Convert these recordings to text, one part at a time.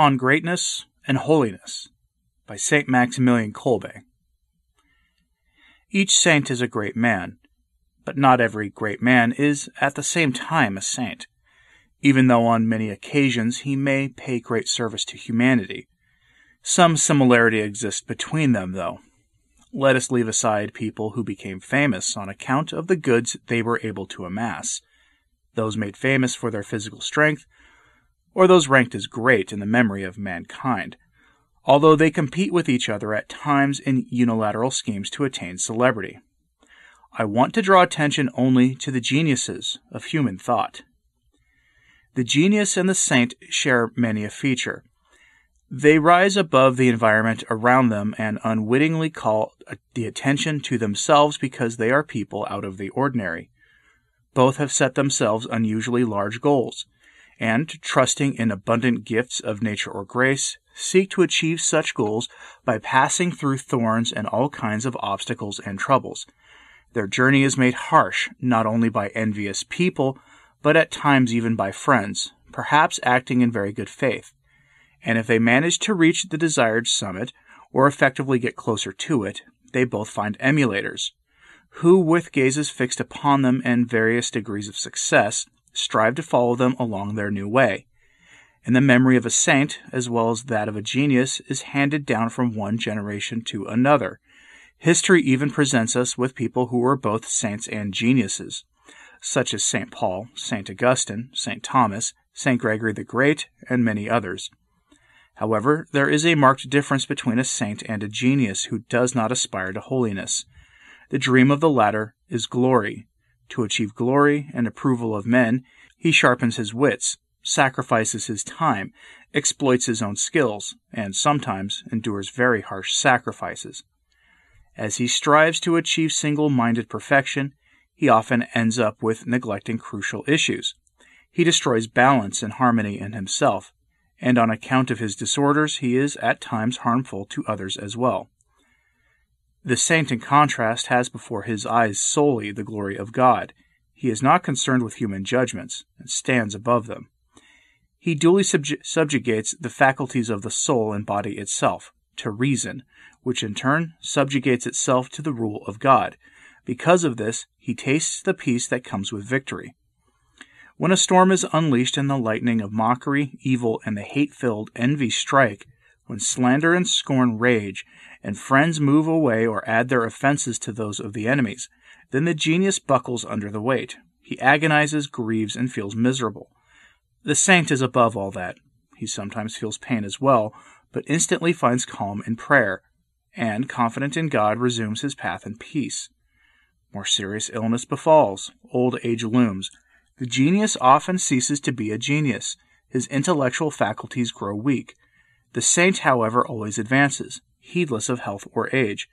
On Greatness and Holiness by St. Maximilian Kolbe. Each saint is a great man, but not every great man is at the same time a saint, even though on many occasions he may pay great service to humanity. Some similarity exists between them, though. Let us leave aside people who became famous on account of the goods they were able to amass, those made famous for their physical strength or those ranked as great in the memory of mankind, although they compete with each other at times in unilateral schemes to attain celebrity. I want to draw attention only to the geniuses of human thought. The genius and the saint share many a feature. They rise above the environment around them and unwittingly call the attention to themselves because they are people out of the ordinary. Both have set themselves unusually large goals and, trusting in abundant gifts of nature or grace, seek to achieve such goals by passing through thorns and all kinds of obstacles and troubles. Their journey is made harsh not only by envious people, but at times even by friends, perhaps acting in very good faith. And if they manage to reach the desired summit, or effectively get closer to it, they both find emulators, who, with gazes fixed upon them and various degrees of success, strive to follow them along their new way. And the memory of a saint, as well as that of a genius, is handed down from one generation to another. History even presents us with people who were both saints and geniuses, such as St. Paul, St. Augustine, St. Thomas, St. Gregory the Great, and many others. However, there is a marked difference between a saint and a genius who does not aspire to holiness. The dream of the latter is glory, to achieve glory and approval of men, he sharpens his wits, sacrifices his time, exploits his own skills, and sometimes endures very harsh sacrifices. As he strives to achieve single minded perfection, he often ends up with neglecting crucial issues. He destroys balance and harmony in himself, and on account of his disorders, he is at times harmful to others as well. The saint, in contrast, has before his eyes solely the glory of God. He is not concerned with human judgments, and stands above them. He duly subj- subjugates the faculties of the soul and body itself to reason, which in turn subjugates itself to the rule of God. Because of this, he tastes the peace that comes with victory. When a storm is unleashed and the lightning of mockery, evil, and the hate filled envy strike, when slander and scorn rage, and friends move away or add their offenses to those of the enemies, then the genius buckles under the weight. He agonizes, grieves, and feels miserable. The saint is above all that. He sometimes feels pain as well, but instantly finds calm in prayer, and, confident in God, resumes his path in peace. More serious illness befalls. Old age looms. The genius often ceases to be a genius. His intellectual faculties grow weak. The saint, however, always advances, heedless of health or age.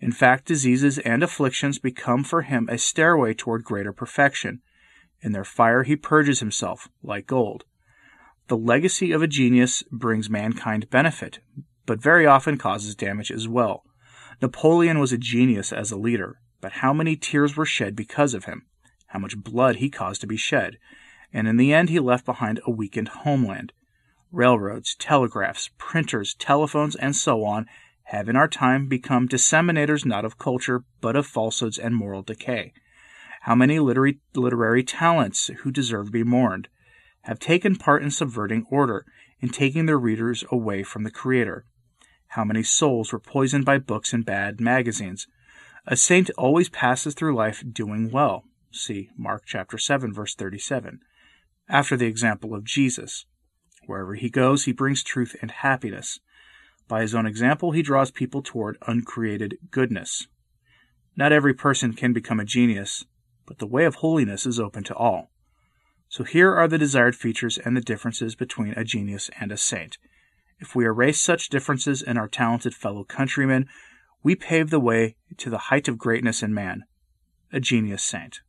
In fact, diseases and afflictions become for him a stairway toward greater perfection. In their fire he purges himself, like gold. The legacy of a genius brings mankind benefit, but very often causes damage as well. Napoleon was a genius as a leader, but how many tears were shed because of him? How much blood he caused to be shed? And in the end, he left behind a weakened homeland. Railroads, telegraphs, printers, telephones, and so on have in our time become disseminators not of culture, but of falsehoods and moral decay. How many literary, literary talents, who deserve to be mourned, have taken part in subverting order, in taking their readers away from the Creator? How many souls were poisoned by books and bad magazines? A saint always passes through life doing well. See Mark chapter 7 verse 37. After the example of Jesus, Wherever he goes, he brings truth and happiness. By his own example, he draws people toward uncreated goodness. Not every person can become a genius, but the way of holiness is open to all. So here are the desired features and the differences between a genius and a saint. If we erase such differences in our talented fellow countrymen, we pave the way to the height of greatness in man, a genius saint.